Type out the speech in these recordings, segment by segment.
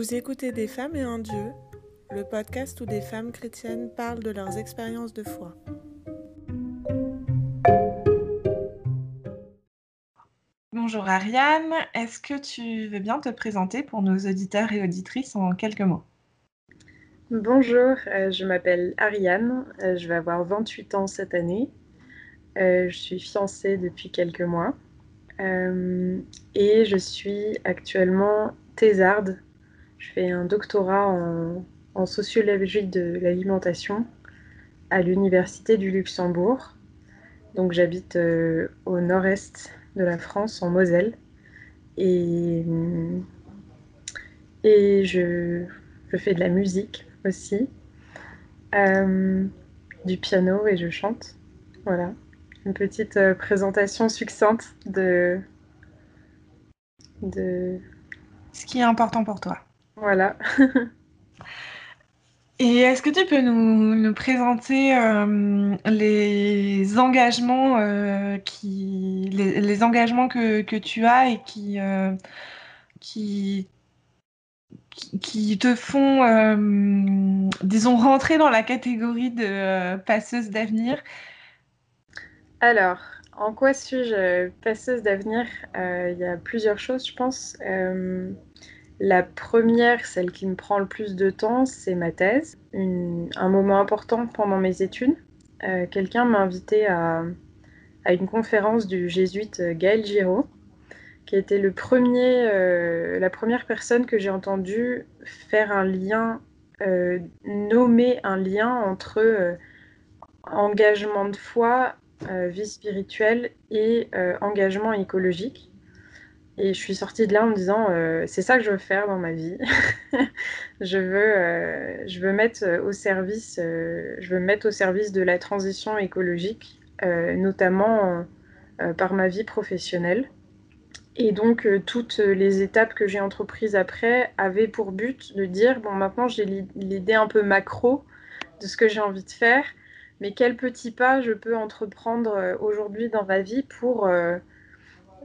Vous écoutez Des femmes et un Dieu, le podcast où des femmes chrétiennes parlent de leurs expériences de foi. Bonjour Ariane, est-ce que tu veux bien te présenter pour nos auditeurs et auditrices en quelques mots? Bonjour, euh, je m'appelle Ariane, euh, je vais avoir 28 ans cette année. Euh, je suis fiancée depuis quelques mois et je suis actuellement thésarde je fais un doctorat en, sociologie de l'alimentation à l'Université du Luxembourg. Donc j'habite euh, au nord-est de la France, en Moselle. Et, et je, fais de la musique aussi, euh, du piano et je chante. Voilà, une petite euh, présentation succincte de, de... Ce qui est important pour toi. Voilà. Et est-ce que tu peux nous, présenter euh, les engagements, euh, qui, les, engagements que, tu as et qui, euh, qui, qui, te font, disons, rentrer dans la catégorie de passeuse d'avenir? Alors, en quoi suis-je passeuse d'avenir? Il y a plusieurs choses, je pense. La première, celle qui me prend le plus de temps, c'est ma thèse. un moment important pendant mes études. Euh, quelqu'un m'a invité à, une conférence du jésuite Gaël Giraud, qui était le premier, euh, la première personne que j'ai entendue faire un lien, euh, nommer un lien entre engagement de foi, vie spirituelle et engagement écologique. Et je suis sortie de là en me disant, euh, c'est ça que je veux faire dans ma vie. je, veux, euh, je, veux mettre au service, euh, je veux mettre au service de la transition écologique, notamment par ma vie professionnelle. Et donc, toutes les étapes que j'ai entreprises après avaient pour but de dire, bon, maintenant j'ai l'idée un peu macro de ce que j'ai envie de faire, mais quel petit pas je peux entreprendre aujourd'hui dans ma vie pour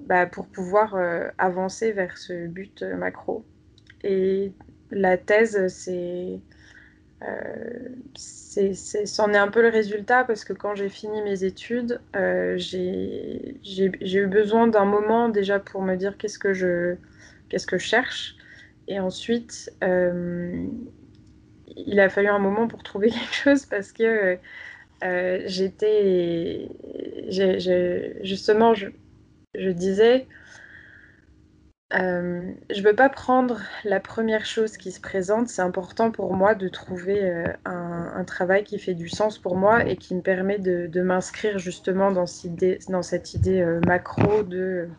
bah, pour pouvoir euh, avancer vers ce but euh, macro. Et la thèse, c'est euh, c'en est, un peu le résultat parce que quand j'ai fini mes études, j'ai eu besoin d'un moment déjà pour me dire qu'est-ce que je qu'est-ce que cherche. Et ensuite, il a fallu un moment pour trouver quelque chose parce que j'étais justement je disais, euh, je ne veux pas prendre la première chose qui se présente. C'est important pour moi de trouver euh, un, travail qui fait du sens pour moi et qui me permet de, m'inscrire justement dans, cette idée, euh, macro de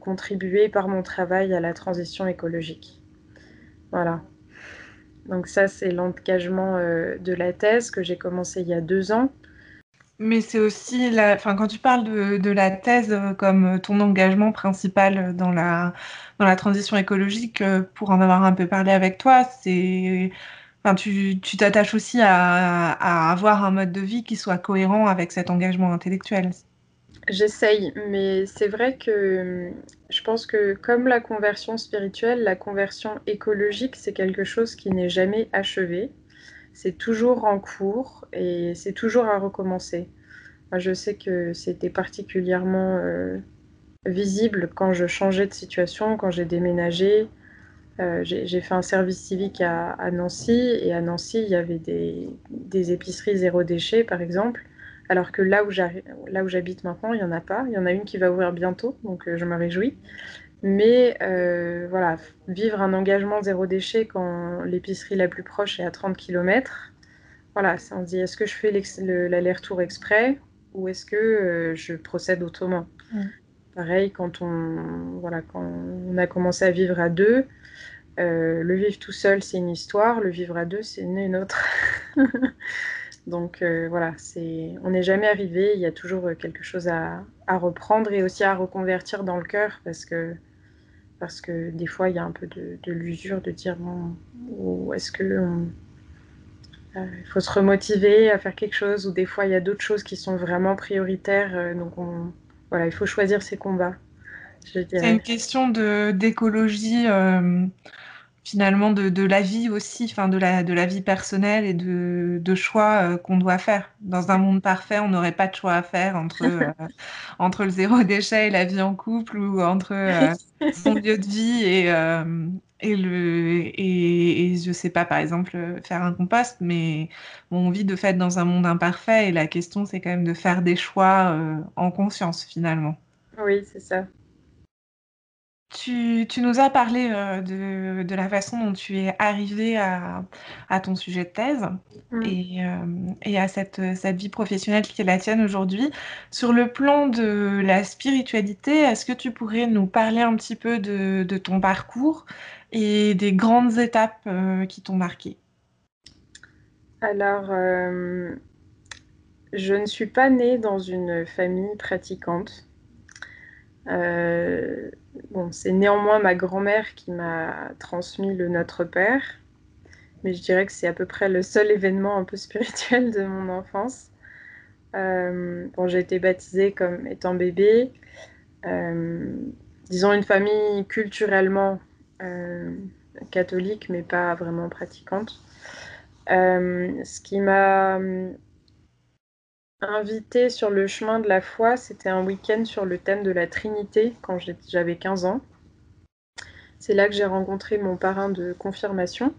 contribuer par mon travail à la transition écologique. Voilà. Donc ça, c'est l'engagement de la thèse que j'ai commencé il y a deux ans. Mais c'est aussi, enfin, quand tu parles de, la thèse comme ton engagement principal dans la, dans la transition écologique, euh, pour en avoir un peu parlé avec toi, c'est, enfin, tu t'attaches aussi à, à, avoir un mode de vie qui soit cohérent avec cet engagement intellectuel. J'essaye, mais c'est vrai que je pense que comme la conversion spirituelle, la conversion écologique, c'est quelque chose qui n'est jamais achevé c'est toujours en cours et c'est toujours à recommencer. je sais que c'était particulièrement euh, visible quand je changeais de situation, quand j'ai déménagé. Euh, j'ai fait un service civique à, Nancy et à Nancy, il y avait des, épiceries zéro déchet, par exemple, alors que là où j'habite maintenant, il n'y en a pas. Il y en a une qui va ouvrir bientôt, donc euh, je me réjouis. Mais euh, voilà, vivre un engagement zéro déchet quand l'épicerie la plus proche est à 30 km, voilà, on se dit est-ce que je fais l'aller-retour exprès ou est-ce que euh, je procède autrement? Pareil, quand on, voilà, quand on a commencé à vivre à deux, euh, le vivre tout seul, c'est une histoire, le vivre à deux, c'est une, autre. Donc voilà, c'est, on n'est jamais arrivé, il y a toujours quelque chose à, à, reprendre et aussi à reconvertir dans le cœur parce que parce que des fois, il y a un peu de, l'usure de dire bon, est-ce que euh, faut se remotiver à faire quelque chose, ou des fois, il y a d'autres choses qui sont vraiment prioritaires. Euh, donc, voilà, il faut choisir ses combats. C'est une question d'écologie, euh, finalement de, la vie aussi, enfin de la, de la vie personnelle et de, de choix euh, qu'on doit faire. Dans un monde parfait, on n'aurait pas de choix à faire entre, euh, entre le zéro déchet et la vie en couple ou entre euh, son lieu de vie et, et, le, et, et, je sais pas, par exemple, faire un compost, mais on vit de fait dans un monde imparfait et la question c'est quand même de faire des choix en conscience finalement. Oui, c'est ça. Tu, nous as parlé euh, de, la façon dont tu es arrivé à, ton sujet de thèse mm. euh, et, à cette, vie professionnelle qui est la tienne aujourd'hui. Sur le plan de la spiritualité, est-ce que tu pourrais nous parler un petit peu de, ton parcours et des grandes étapes euh, qui t'ont marqué? Alors, je ne suis pas née dans une famille pratiquante. Euh, bon, c'est néanmoins ma grand-mère qui m'a transmis le Notre Père, mais je dirais que c'est à peu près le seul événement un peu spirituel de mon enfance. Euh, bon, j'ai été baptisée comme étant bébé. Euh, disons une famille culturellement catholique, mais pas vraiment pratiquante. ce qui m'a invité sur le chemin de la foi, c'était un week-end sur le thème de la Trinité quand j'avais 15 ans. C'est là que j'ai rencontré mon parrain de confirmation,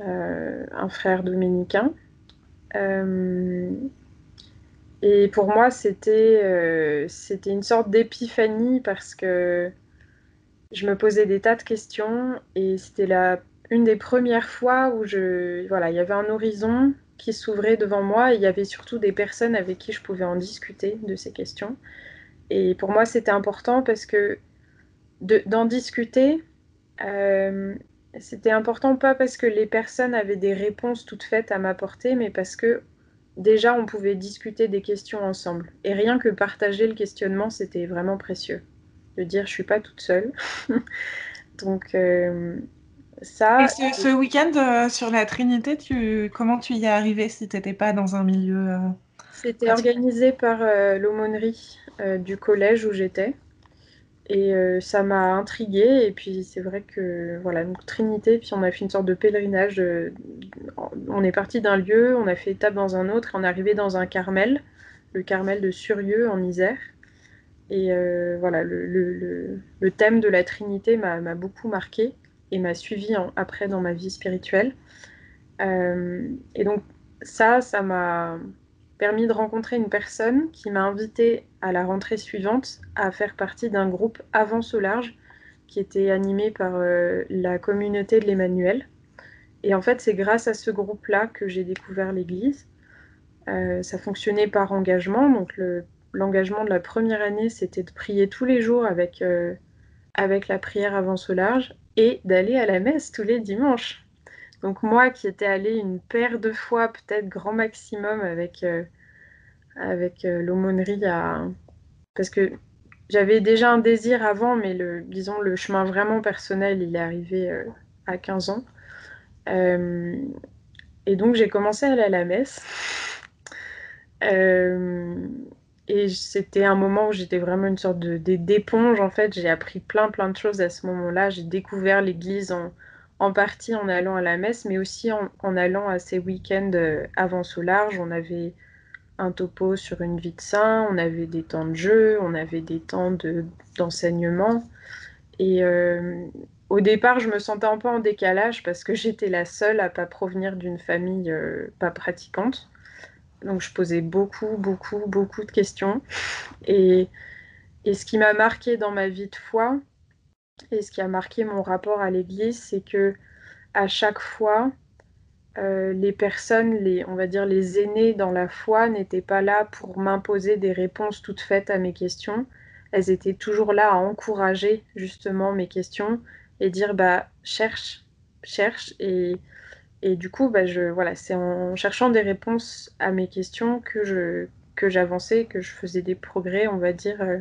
euh, un frère dominicain. Euh, et pour moi, euh, c'était une sorte d'épiphanie parce que je me posais des tas de questions et c'était une des premières fois où je, voilà, il y avait un horizon qui s'ouvrait devant moi et il y avait surtout des personnes avec qui je pouvais en discuter de ces questions. Et pour moi, c'était important parce que d'en discuter, euh, c'était important pas parce que les personnes avaient des réponses toutes faites à m'apporter, mais parce que déjà on pouvait discuter des questions ensemble. Et rien que partager le questionnement, c'était vraiment précieux. De dire je suis pas toute seule. Donc euh, ça, Et ce, week-end euh, sur la Trinité, tu, comment tu y es arrivé si tu n'étais pas dans un milieu euh, C'était organisé par euh, l'aumônerie du collège où j'étais. Et ça m'a intriguée. Et puis c'est vrai que, voilà, donc Trinité, puis on a fait une sorte de pèlerinage. on est parti d'un lieu, on a fait étape dans un autre, et on est arrivé dans un Carmel, le Carmel de Surieux en Isère. Et voilà, le, le, le, thème de la Trinité m'a beaucoup marqué et m'a suivi après dans ma vie spirituelle. Euh, et donc ça, ça m'a permis de rencontrer une personne qui m'a invité à la rentrée suivante à faire partie d'un groupe Avance au large qui était animé par euh, la communauté de l'Emmanuel. Et en fait, c'est grâce à ce groupe-là que j'ai découvert l'Église. Euh, ça fonctionnait par engagement. Donc l'engagement de la première année, c'était de prier tous les jours avec, avec la prière Avance au large et d'aller à la messe tous les dimanches. Donc moi qui étais allée une paire de fois, peut-être grand maximum avec, euh, avec euh, l'aumônerie à... Parce que j'avais déjà un désir avant, mais le, disons le chemin vraiment personnel, il est arrivé euh, à 15 ans. et donc j'ai commencé à aller à la messe. Et c'était un moment où j'étais vraiment une sorte d'éponge. En fait, j'ai appris plein, plein de choses à ce moment-là. J'ai découvert l'Église en, en, partie en allant à la messe, mais aussi en, allant à ces week-ends euh, avant au large. On avait un topo sur une vie de saint, on avait des temps de jeu, on avait des temps d'enseignement. et euh, au départ, je me sentais un peu en décalage parce que j'étais la seule à pas provenir d'une famille euh, pas pratiquante. Donc je posais beaucoup, beaucoup, beaucoup de questions. Et, ce qui m'a marqué dans ma vie de foi, et ce qui a marqué mon rapport à l'Église, c'est que à chaque fois, euh, les personnes, on va dire les aînés dans la foi, n'étaient pas là pour m'imposer des réponses toutes faites à mes questions. Elles étaient toujours là à encourager justement mes questions et dire bah cherche, cherche et et du coup, bah, je, voilà, c'est en cherchant des réponses à mes questions que, je, que j'avançais, que je faisais des progrès, on va dire. Euh,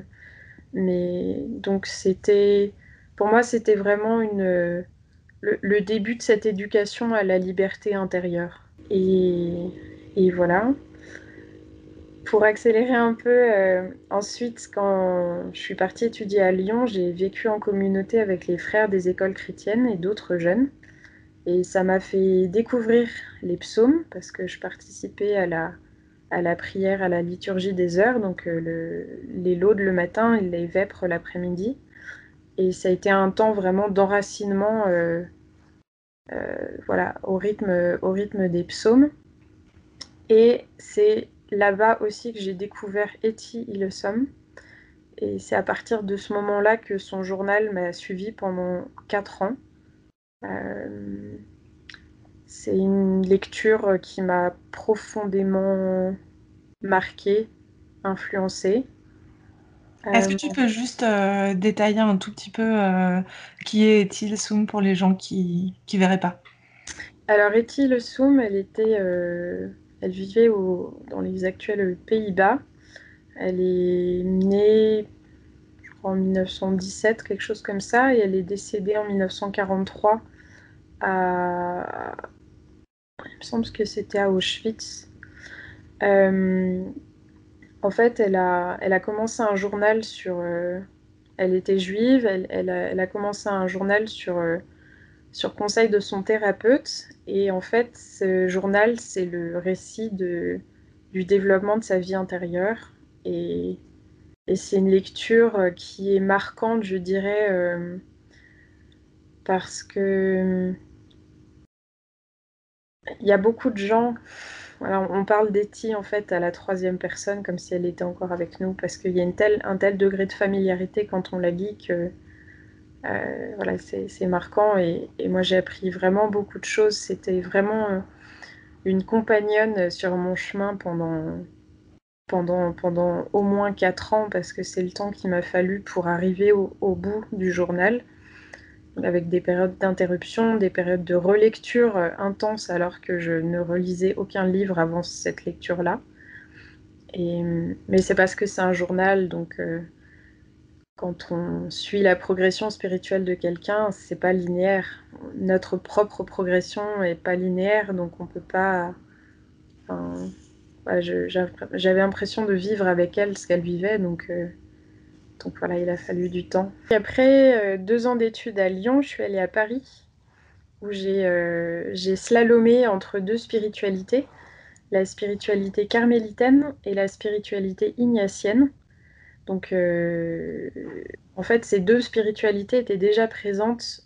mais donc, c'était, pour moi, c'était vraiment une, le, début de cette éducation à la liberté intérieure. Et, et voilà. pour accélérer un peu, euh, ensuite, quand je suis partie étudier à Lyon, j'ai vécu en communauté avec les frères des écoles chrétiennes et d'autres jeunes. Et ça m'a fait découvrir les psaumes parce que je participais à la, à la prière, à la liturgie des heures, donc euh, le, les laudes le matin et les vêpres l'après-midi. Et ça a été un temps vraiment d'enracinement euh, voilà, au, rythme, au rythme des psaumes. Et c'est là-bas aussi que j'ai découvert Etty Hillesum. Et c'est à partir de ce moment-là que son journal m'a suivi pendant 4 ans. Euh, c'est une lecture qui m'a profondément marquée, influencée. Est-ce que tu euh, peux juste euh, détailler un tout petit peu qui est Etty Hillesum pour les gens qui ne verraient pas? Alors Etty Hillesum, elle était elle vivait dans les actuels Pays-Bas. Elle est née, je crois, en 1917, quelque chose comme ça, et elle est décédée en 1943 Il me semble que c'était à Auschwitz. Euh, en fait, elle a, elle a commencé un journal sur. Euh, elle était juive, elle, a, commencé un journal sur. Euh, sur conseil de son thérapeute. Et en fait, ce journal, c'est le récit de, du développement de sa vie intérieure. Et, et c'est une lecture qui est marquante, je dirais, parce que il y a beaucoup de gens. on parle d'Etty en fait à la troisième personne comme si elle était encore avec nous parce qu'il y a une un tel degré de familiarité quand on la lit que euh, voilà, c'est marquant et, moi j'ai appris vraiment beaucoup de choses. C'était vraiment euh, une compagnonne sur mon chemin pendant, pendant, pendant au moins 4 ans parce que c'est le temps qu'il m'a fallu pour arriver au, bout du journal avec des périodes d'interruption, des périodes de relecture euh, intenses alors que je ne relisais aucun livre avant cette lecture-là. mais c'est parce que c'est un journal, donc quand on suit la progression spirituelle de quelqu'un, c'est pas linéaire. Notre propre progression est pas linéaire, donc on peut pas. J'avais l'impression de vivre avec elle ce qu'elle vivait, donc, euh, donc voilà, il a fallu du temps. Après euh, deux ans d'études à Lyon, je suis allée à Paris, où j'ai euh, slalomé entre deux spiritualités, la spiritualité carmélitaine et la spiritualité ignatienne. Donc, euh, en fait, ces deux spiritualités étaient déjà présentes.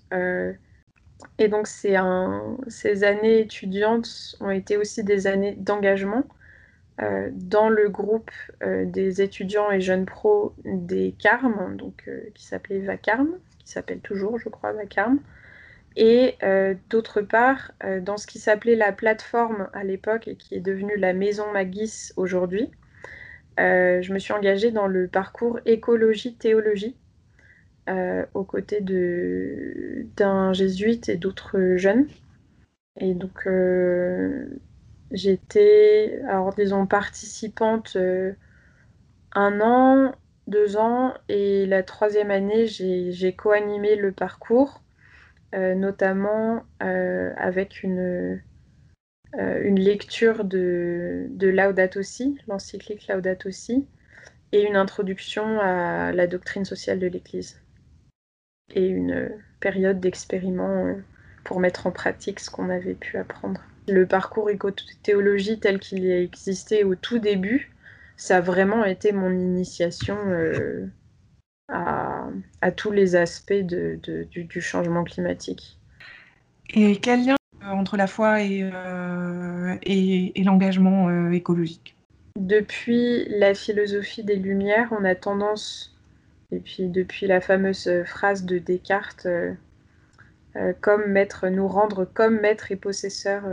Et donc, ces années étudiantes ont été aussi des années d'engagement euh, dans le groupe des étudiants et jeunes pros des CARM, donc, qui s'appelait VACARM, qui s'appelle toujours, je crois, VACARM. Et d'autre part, dans ce qui s'appelait la plateforme à l'époque et qui est devenue la Maison Magis aujourd'hui, euh, je me suis engagée dans le parcours écologie-théologie euh, aux côtés d'un jésuite et d'autres jeunes. Et donc, euh, j'étais, alors disons, participante un an, deux ans, et la troisième année, j'ai co-animé le parcours, notamment avec une euh, lecture de, de Laudato Si, l'encyclique Laudato Si, et une introduction à la doctrine sociale de l'Église. Et une période d'expériment euh, pour mettre en pratique ce qu'on avait pu apprendre. Le parcours éco-théologie tel qu'il a existé au tout début, ça a vraiment été mon initiation euh, à, à, tous les aspects de, de, du, du, changement climatique. Et quel lien entre la foi et, euh, et, l'engagement euh, écologique? Depuis la philosophie des Lumières, on a tendance, et puis depuis la fameuse phrase de Descartes, euh, comme maître, nous rendre comme maître et possesseur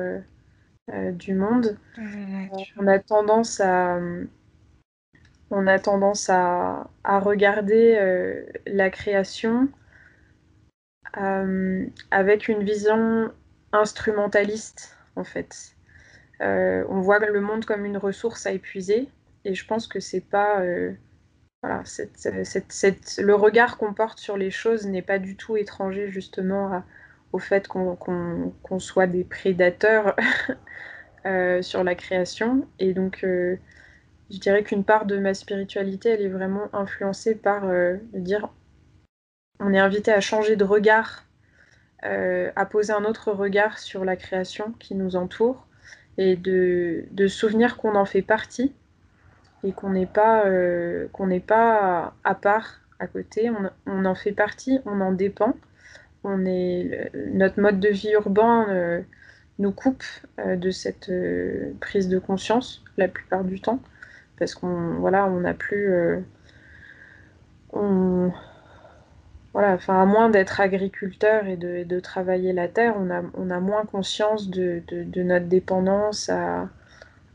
du monde, on a tendance à on a tendance à, à regarder la création avec une vision instrumentaliste, en fait. Euh, on voit le monde comme une ressource à épuiser, et je pense que c'est pas. Euh, le regard qu'on porte sur les choses n'est pas du tout étranger, justement, au fait qu'on soit des prédateurs euh, sur la création. Et donc, je dirais qu'une part de ma spiritualité, elle est vraiment influencée par euh, dire on est invité à changer de regard, euh, à poser un autre regard sur la création qui nous entoure et de, de souvenir qu'on en fait partie et qu'on n'est pas, euh, qu'on pas à part à côté, on, on, en fait partie, on en dépend. On est, notre mode de vie urbain nous coupe de cette prise de conscience la plupart du temps parce qu'on voilà, on n'a plus. Euh, on, voilà, enfin, à moins d'être agriculteur et de, de, travailler la terre, on a, on a moins conscience de, de, de notre dépendance à,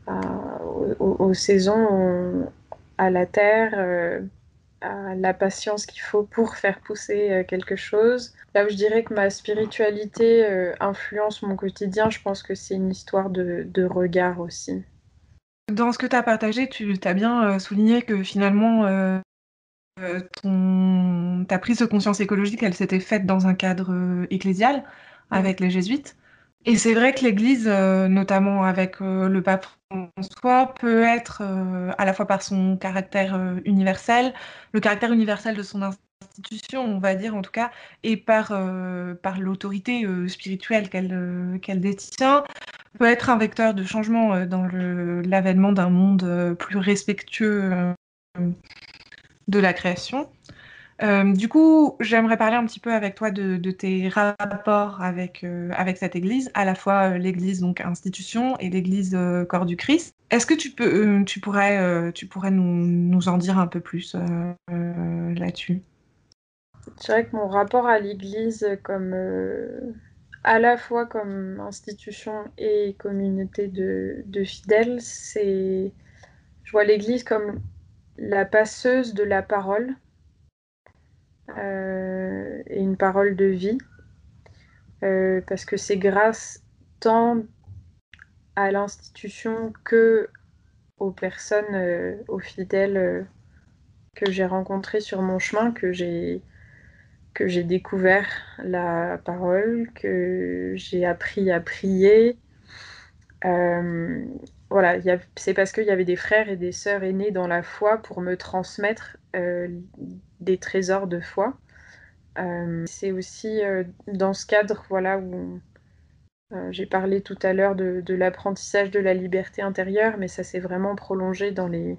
aux, aux, saisons, à la terre, euh, à la patience qu'il faut pour faire pousser euh, quelque chose. Là où je dirais que ma spiritualité euh, influence mon quotidien, je pense que c'est une histoire de, de regard aussi. Dans ce que tu as partagé, tu as bien souligné que finalement, euh, ton... ta prise de conscience écologique, elle s'était faite dans un cadre ecclésial avec les jésuites. Et c'est vrai que l'Église, euh, notamment avec euh, le pape François, peut être, à la fois par son caractère universel, le caractère universel de son institution, on va dire en tout cas, et par, par l'autorité spirituelle qu'elle détient, peut être un vecteur de changement euh, dans l'avènement d'un monde euh, plus respectueux euh, de la création. Euh, du coup, j'aimerais parler un petit peu avec toi de, tes rapports avec, euh, avec cette Église, à la fois euh, l'Église donc institution et l'Église corps du Christ. Est-ce que tu, peux, tu pourrais, tu pourrais nous, nous, en dire un peu plus là-dessus? C'est vrai que mon rapport à l'Église comme à la fois comme institution et communauté de fidèles, c'est je vois l'Église comme la passeuse de la parole euh, et une parole de vie, euh, parce que c'est grâce tant à l'institution que aux personnes, euh, aux fidèles que j'ai rencontrés sur mon chemin que j'ai que j'ai découvert la parole, que j'ai appris à prier. Voilà, c'est parce qu'il y avait des frères et des sœurs aînés dans la foi pour me transmettre des trésors de foi. Euh, c'est aussi euh, dans ce cadre voilà, où euh, j'ai parlé tout à l'heure de, de l'apprentissage de la liberté intérieure, mais ça s'est vraiment prolongé dans les...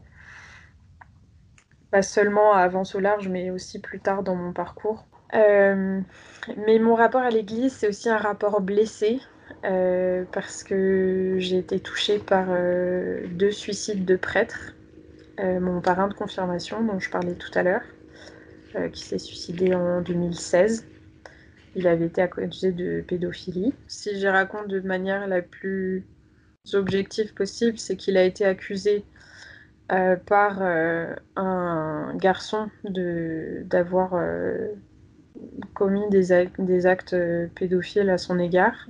pas seulement à Avance au large, mais aussi plus tard dans mon parcours. Mais mon rapport à l'Église, c'est aussi un rapport blessé, parce que j'ai été touchée par deux suicides de prêtres. Mon parrain de confirmation, dont je parlais tout à l'heure, qui s'est suicidé en 2016. Il avait été accusé de pédophilie. Si je raconte de manière la plus objective possible, c'est qu'il a été accusé euh, par un garçon d'avoir commis des, actes, des actes pédophiles à son égard.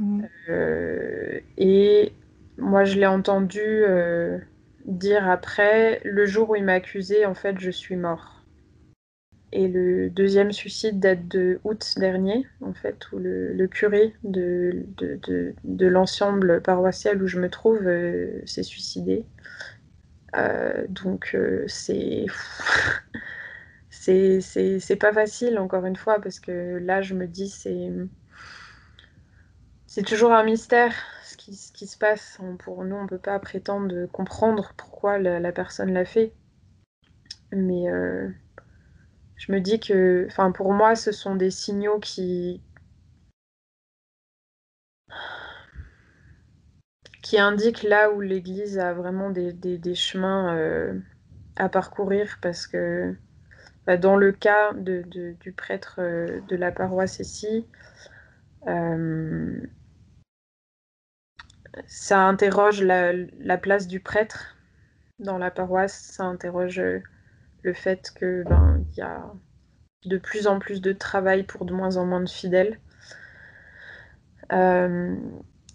Mmh. Euh, et moi, je l'ai entendu euh, dire après, le jour où il m'a accusé, en fait, je suis mort. Et le deuxième suicide date de août dernier, en fait, où le, curé de, de, l'ensemble paroissial où je me trouve euh, s'est suicidé. Euh, donc, euh, c'est. c'est pas facile, encore une fois, parce que là, je me dis, c'est c'est toujours un mystère ce qui, ce qui se passe. Pour nous, on ne peut pas prétendre comprendre pourquoi la, la personne l'a fait. Mais euh, je me dis que, enfin, pour moi, ce sont des signaux qui, qui indiquent là où l'Église a vraiment des, chemins euh, à parcourir parce que bah, dans le cas du prêtre euh, de la paroisse ici, euh, ça interroge la, la, place du prêtre dans la paroisse, ça interroge le fait que ben y a de plus en plus de travail pour de moins en moins de fidèles. Euh,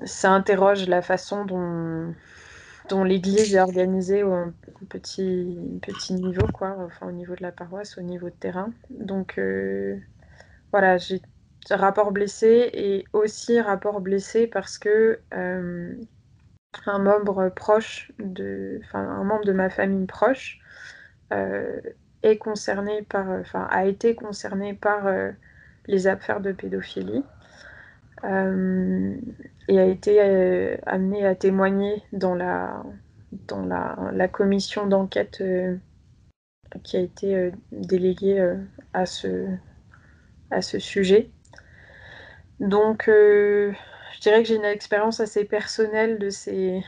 ça interroge la façon dont, l'Église est organisée au, petit, niveau, quoi, au niveau de la paroisse, au niveau de terrain. Donc euh, voilà, j'ai rapport blessé et aussi rapport blessé parce que euh, un membre proche, de, enfin, un membre de ma famille proche est concerné par, enfin, a été concerné par les affaires de pédophilie et a été amené à témoigner dans la, dans la, commission d'enquête qui a été déléguée à ce, à ce sujet. Donc, euh, je dirais que j'ai une expérience assez personnelle de ces,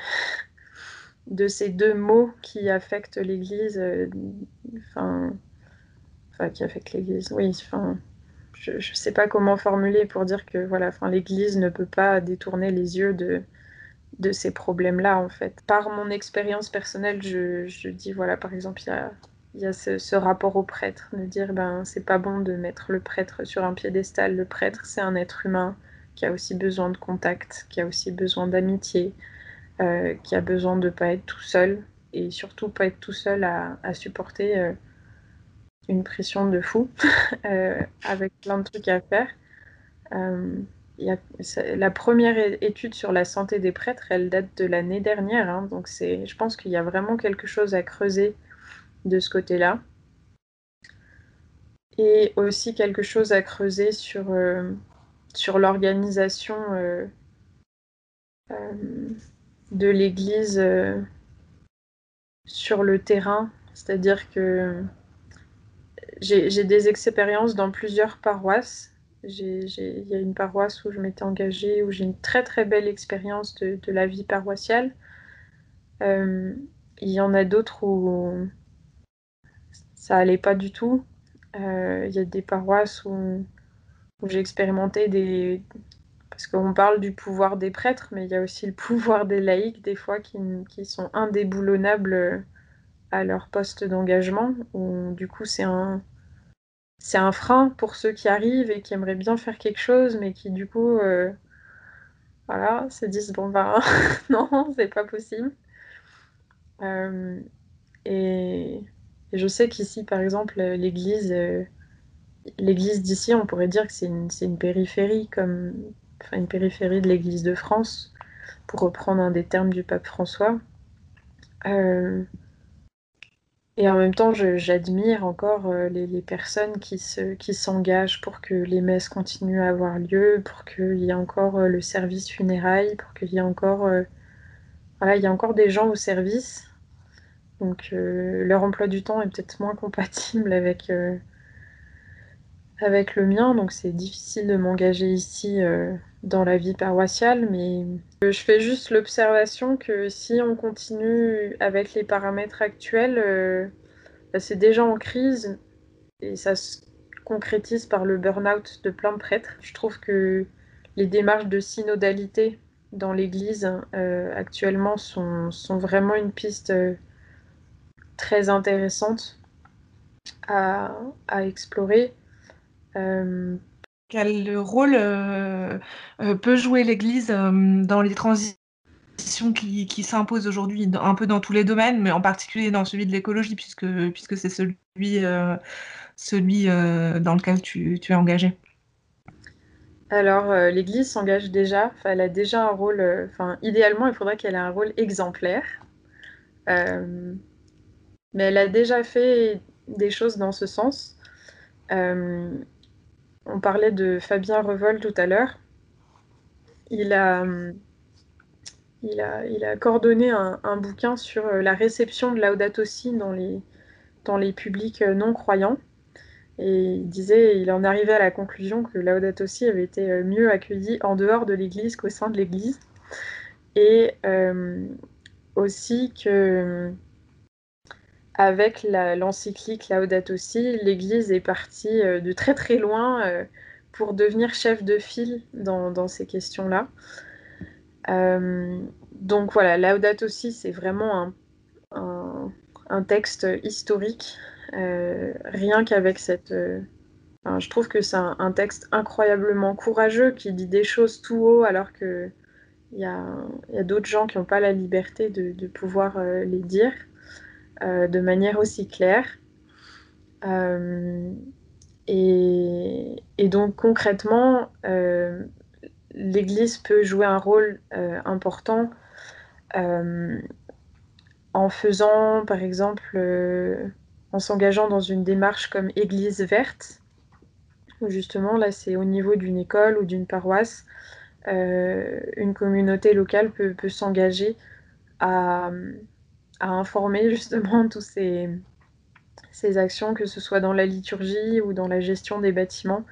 de ces deux mots qui affectent l'Église. Euh, enfin, qui affectent l'Église, oui. Enfin, je ne sais pas comment formuler pour dire que voilà, enfin, l'Église ne peut pas détourner les yeux de, de ces problèmes-là, en fait. Par mon expérience personnelle, je, je dis, voilà, par exemple, il y a il y a ce, rapport au prêtre, de dire ben c'est pas bon de mettre le prêtre sur un piédestal. Le prêtre, c'est un être humain qui a aussi besoin de contact, qui a aussi besoin d'amitié, euh, qui a besoin de pas être tout seul et surtout pas être tout seul à, supporter euh, une pression de fou euh, avec plein de trucs à faire. La première étude sur la santé des prêtres, elle date de l'année dernière, hein, donc je pense qu'il y a vraiment quelque chose à creuser de ce côté-là. Et aussi quelque chose à creuser sur, sur l'organisation de l'Église sur le terrain. C'est-à-dire que j'ai des expériences dans plusieurs paroisses. Il y a une paroisse où je m'étais engagée, où j'ai une très très belle expérience de, la vie paroissiale. il y en a d'autres où, ça allait pas du tout. Euh, il y a des paroisses où, j'ai expérimenté des. Parce qu'on parle du pouvoir des prêtres, mais il y a aussi le pouvoir des laïcs, des fois, qui, sont indéboulonnables à leur poste d'engagement, du coup, c'est un. C'est un frein pour ceux qui arrivent et qui aimeraient bien faire quelque chose, mais qui du coup, euh, voilà, se disent bon ben non, c'est pas possible. Euh, et je sais qu'ici, par exemple, l'église, euh, l'église d'ici, on pourrait dire que c'est une, une, périphérie, comme enfin, une périphérie de l'église de France, pour reprendre un des termes du pape François. Euh, et en même temps, j'admire encore euh, les, personnes qui, se, qui s'engagent pour que les messes continuent à avoir lieu, pour qu'il y ait encore le service funérailles, pour qu'il y ait encore, des gens au service donc euh, leur emploi du temps est peut-être moins compatible avec, euh, avec le mien, donc c'est difficile de m'engager ici euh, dans la vie paroissiale, mais je fais juste l'observation que si on continue avec les paramètres actuels, bah, c'est déjà en crise et ça se concrétise par le burn-out de plein de prêtres. Je trouve que les démarches de synodalité dans l'Église actuellement sont, sont, vraiment une piste très intéressante à, explorer. Euh, Quel rôle euh, euh, peut jouer l'Église dans les transitions qui, s'imposent aujourd'hui, un peu dans tous les domaines, mais en particulier dans celui de l'écologie, puisque, puisque c'est celui, celui dans lequel tu, tu es engagé? Alors, l'Église s'engage déjà, elle a déjà un rôle, enfin, idéalement, il faudrait qu'elle ait un rôle exemplaire. Mais elle a déjà fait des choses dans ce sens. Euh, on parlait de Fabien Revol tout à l'heure. Il a, a coordonné un, bouquin sur euh, la réception de Laudato Si dans les, publics euh, non croyants. Et il disait, il en arrivait à la conclusion que Laudato Si avait été mieux accueilli en dehors de l'Église qu'au sein de l'Église. Et aussi que avec l'encyclique Laudato Si, l'Église est partie euh, de très très loin euh, pour devenir chef de file dans, ces questions-là. Euh, donc voilà, Laudato Si, c'est vraiment un, texte historique, rien qu'avec cette... je trouve que c'est un, texte incroyablement courageux qui dit des choses tout haut alors que il y a, d'autres gens qui n'ont pas la liberté de pouvoir les dire. Euh, de manière aussi claire. Euh, et, donc concrètement, euh, l'Église peut jouer un rôle important en faisant, par exemple, en s'engageant dans une démarche comme Église verte, où justement, là, c'est au niveau d'une école ou d'une paroisse, une communauté locale peut, s'engager à, informer justement tous ces, ces actions, que ce soit dans la liturgie ou dans la gestion des bâtiments.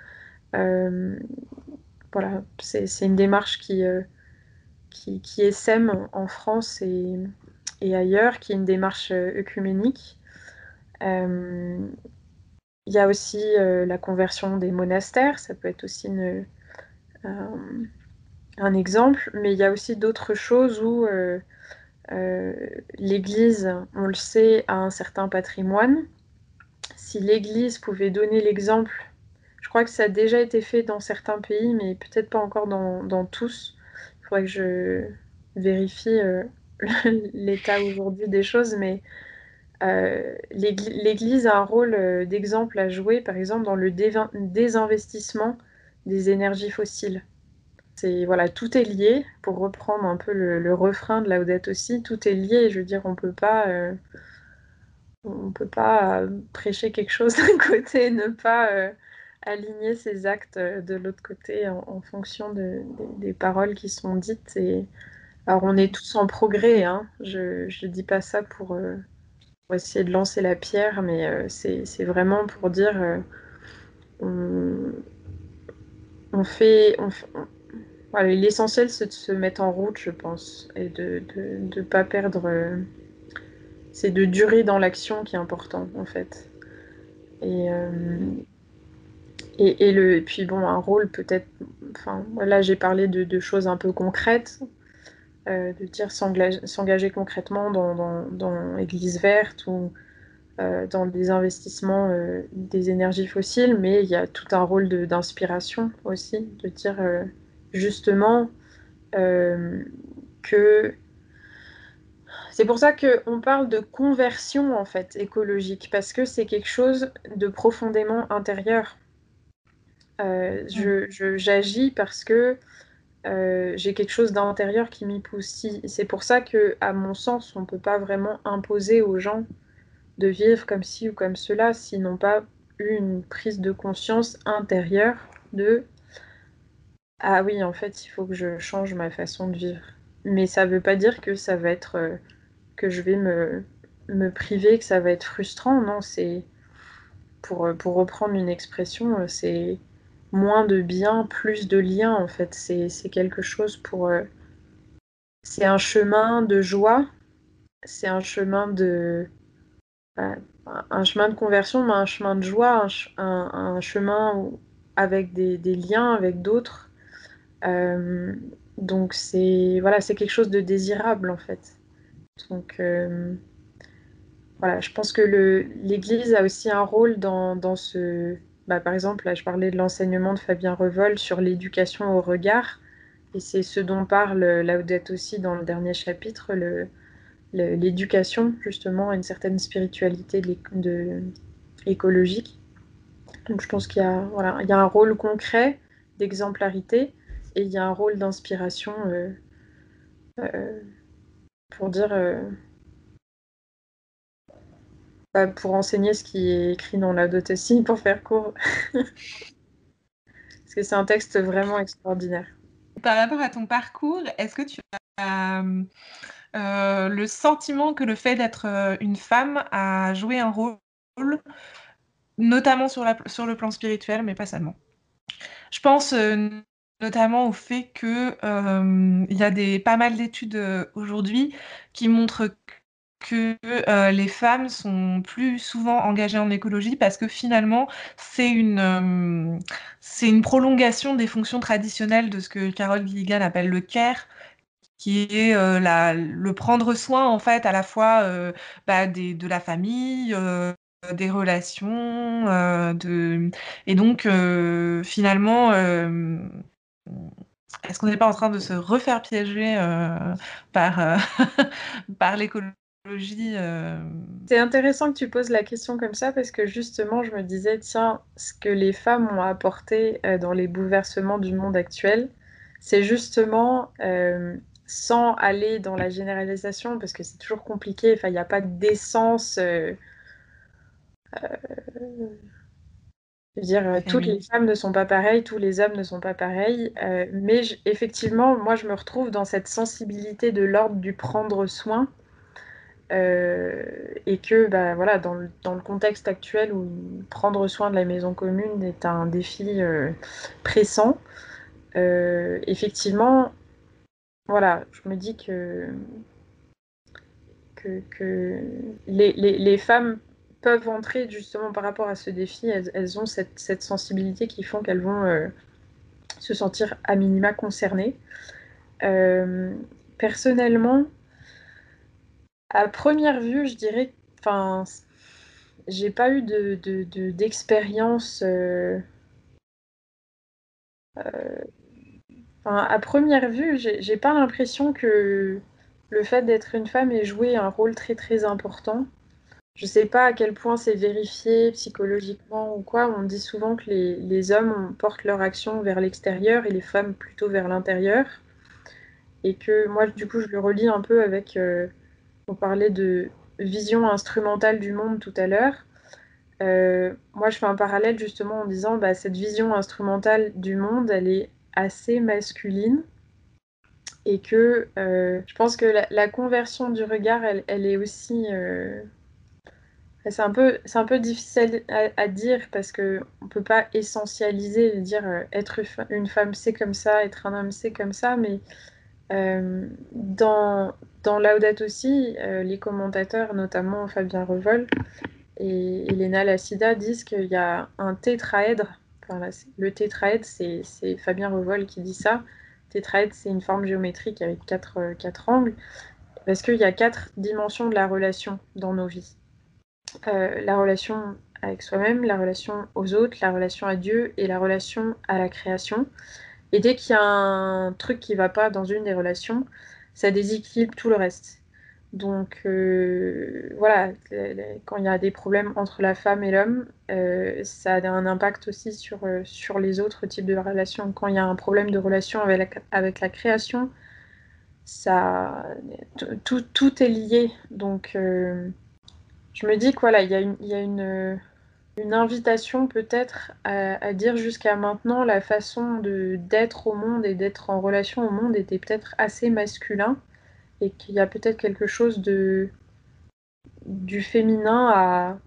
Euh, voilà, c'est une démarche qui, euh, qui, qui, est SEM en France et, et, ailleurs, qui est une démarche euh, œcuménique. Il y a aussi la conversion des monastères, ça peut être aussi un exemple, mais il y a aussi d'autres choses où l'Église, on le sait, a un certain patrimoine si l'Église pouvait donner l'exemple, je crois que ça a déjà été fait dans certains pays, mais peut-être pas encore dans, tous. Il faudrait que je vérifie euh, l'état aujourd'hui des choses, mais euh, l'Église a un rôle euh, d'exemple à jouer, par exemple, dans le désinvestissement des énergies fossiles. C'est voilà, tout est lié. Pour reprendre un peu le, refrain de Laudate aussi, tout est lié. Je veux dire, on peut pas on ne peut pas euh, prêcher quelque chose d'un côté et ne pas euh, aligner ses actes euh, de l'autre côté en, fonction des paroles qui sont dites. Et, alors on est tous en progrès, hein. je ne dis pas ça pour, essayer de lancer la pierre, mais c'est vraiment pour dire on, fait... L'essentiel c'est de se mettre en route, je pense, et de ne pas perdre c'est de durer dans l'action qui est important en fait. Et, euh, et, le, puis bon, un rôle peut-être, enfin là j'ai parlé de, choses un peu concrètes, euh, de dire s'engager concrètement dans, dans, Église verte ou euh, dans des investissements des énergies fossiles, mais il y a tout un rôle d'inspiration aussi, de dire justement que c'est pour ça qu'on parle de conversion en fait écologique, parce que c'est quelque chose de profondément intérieur. Euh, j'agis parce que euh, j'ai quelque chose d'intérieur qui m'y pousse. C'est pour ça que, à mon sens, on ne peut pas vraiment imposer aux gens de vivre comme ci ou comme cela s'ils n'ont pas eu une prise de conscience intérieure de ah oui, en fait, il faut que je change ma façon de vivre. Mais ça ne veut pas dire que ça va être euh, que je vais me, me priver, que ça va être frustrant. Non, c'est pour, pour reprendre une expression, euh, c'est moins de bien, plus de lien en fait. C'est quelque chose pour. Euh, c'est un chemin de joie, c'est un chemin de. un chemin de conversion, mais un chemin de joie, un, un, chemin avec des, des, liens avec d'autres. Euh, donc c'est voilà, c'est quelque chose de désirable en fait. Donc euh, voilà, je pense que l'Église a aussi un rôle dans, dans ce... Bah, par exemple, là, je parlais de l'enseignement de Fabien Revol sur l'éducation au regard, et c'est ce dont parle Laudette aussi dans le dernier chapitre, l'éducation justement à une certaine spiritualité de, écologique. Donc je pense qu'il y, voilà, il y a un rôle concret d'exemplarité et il y a un rôle d'inspiration euh, euh, pour dire. Euh, bah, pour enseigner ce qui est écrit dans la dot aussi, pour faire court. Parce que c'est un texte vraiment extraordinaire. Par rapport à ton parcours, est-ce que tu as le sentiment que le fait d'être une femme a joué un rôle, notamment sur le plan spirituel, mais pas seulement? Je pense notamment au fait que euh, il y a des, pas mal d'études euh, aujourd'hui qui montrent que euh, les femmes sont plus souvent engagées en écologie parce que finalement c'est une, prolongation des fonctions traditionnelles de ce que Carole Gilligan appelle le care, qui est le prendre soin en fait à la fois bah, de la famille, des relations, et donc finalement est-ce qu'on n'est pas en train de se refaire piéger euh, par, euh, par l'écologie euh? C'est intéressant que tu poses la question comme ça parce que justement, je me disais, tiens, ce que les femmes ont apporté dans les bouleversements du monde actuel, c'est justement sans aller dans la généralisation, parce que c'est toujours compliqué, il n'y a pas d'essence. Je veux dire, eh toutes les femmes ne sont pas pareilles, tous les hommes ne sont pas pareils, mais effectivement, moi, je me retrouve dans cette sensibilité de l'ordre du prendre soin, et que, bah, voilà, dans le, dans le, contexte actuel où prendre soin de la maison commune est un défi pressant, effectivement, voilà, je me dis que, que, les, femmes peuvent entrer justement par rapport à ce défi, elles, ont cette, sensibilité qui font qu'elles vont euh, se sentir à minima concernées. Euh, personnellement, à première vue, je dirais, enfin, j'ai pas eu de, d'expérience de, euh, à première vue, j'ai pas l'impression que le fait d'être une femme ait joué un rôle très très important. Je sais pas à quel point c'est vérifié psychologiquement ou quoi. On dit souvent que les, hommes portent leur action vers l'extérieur et les femmes plutôt vers l'intérieur. Et que moi, du coup, je le relis un peu avec. Euh, on parlait de vision instrumentale du monde tout à l'heure. Euh, moi, je fais un parallèle justement en disant bah, cette vision instrumentale du monde, elle est assez masculine et que euh, je pense que la, conversion du regard, elle, est aussi... c'est un, peu, difficile à, dire parce qu'on ne peut pas essentialiser et dire euh, être une femme c'est comme ça, être un homme c'est comme ça, mais dans, dans Laudato aussi, les commentateurs, notamment Fabien Revol et Elena Lassida, disent qu'il y a un tétraèdre le tétraèdre, c'est Fabien Revol qui dit ça. Tétraèdre, c'est une forme géométrique avec quatre, euh, quatre angles, parce qu'il y a quatre dimensions de la relation dans nos vies. Euh, la relation avec soi-même, la relation aux autres, la relation à Dieu et la relation à la création. Et dès qu'il y a un truc qui ne va pas dans une des relations, ça déséquilibre tout le reste. Donc euh, voilà, quand il y a des problèmes entre la femme et l'homme, euh, ça a un impact aussi sur, sur les autres types de relations. Quand il y a un problème de relation avec la, avec la création, ça, tout, tout, est lié. Donc je me dis que voilà, il y a une, y a une, une invitation peut-être à, dire jusqu'à maintenant la façon d'être au monde et d'être en relation au monde était peut-être assez masculin et qu'il y a peut-être quelque chose de du féminin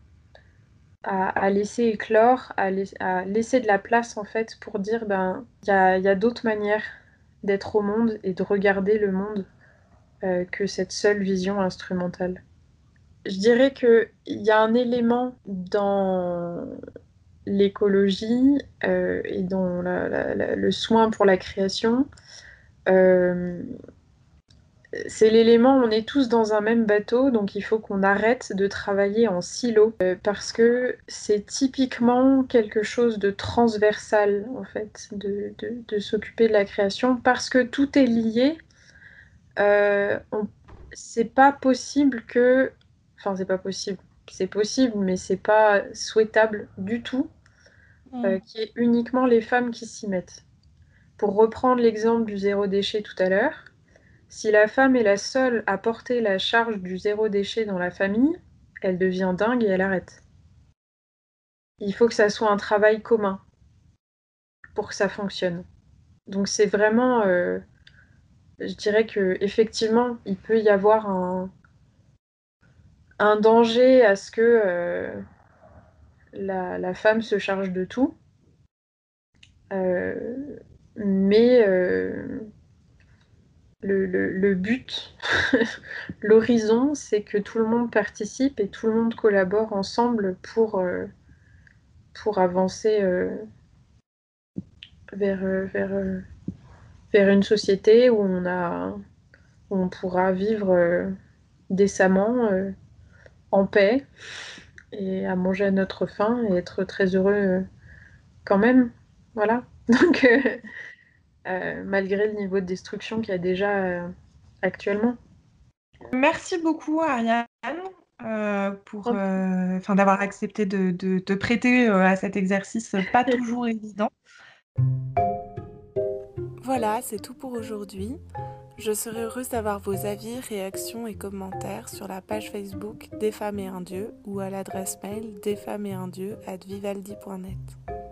à, laisser éclore, à, laisser de la place en fait pour dire ben il y a, y a d'autres manières d'être au monde et de regarder le monde euh, que cette seule vision instrumentale. Je dirais qu'il y a un élément dans l'écologie euh, et dans le soin pour la création euh, c'est l'élément, on est tous dans un même bateau, donc il faut qu'on arrête de travailler en silo, euh, parce que c'est typiquement quelque chose de transversal, en fait, de, s'occuper de la création, parce que tout est lié. C'est pas possible que... Enfin, c'est pas possible. C'est possible, mais c'est pas souhaitable du tout mm. euh, qu'il y ait uniquement les femmes qui s'y mettent. Pour reprendre l'exemple du zéro déchet tout à l'heure, si la femme est la seule à porter la charge du zéro déchet dans la famille, elle devient dingue et elle arrête. Il faut que ça soit un travail commun pour que ça fonctionne. Donc c'est vraiment, euh, je dirais que effectivement, il peut y avoir un, un danger à ce que euh, la, femme se charge de tout. Euh, mais le, but, l'horizon, c'est que tout le monde participe et tout le monde collabore ensemble pour, euh, avancer euh, euh, vers une société où on, a, on pourra vivre décemment, en paix, et à manger à notre faim et être très heureux quand même. Voilà. Donc. Euh, malgré le niveau de destruction qu'il y a déjà euh, actuellement. Merci beaucoup Ariane euh, pour enfin d'avoir accepté de, te prêter à cet exercice pas toujours évident. Voilà, c'est tout pour aujourd'hui. Je serai heureuse d'avoir vos avis, réactions et commentaires sur la page Facebook Des femmes et un dieu ou à l'adresse mail desfemmesetundieu at vivaldi.net.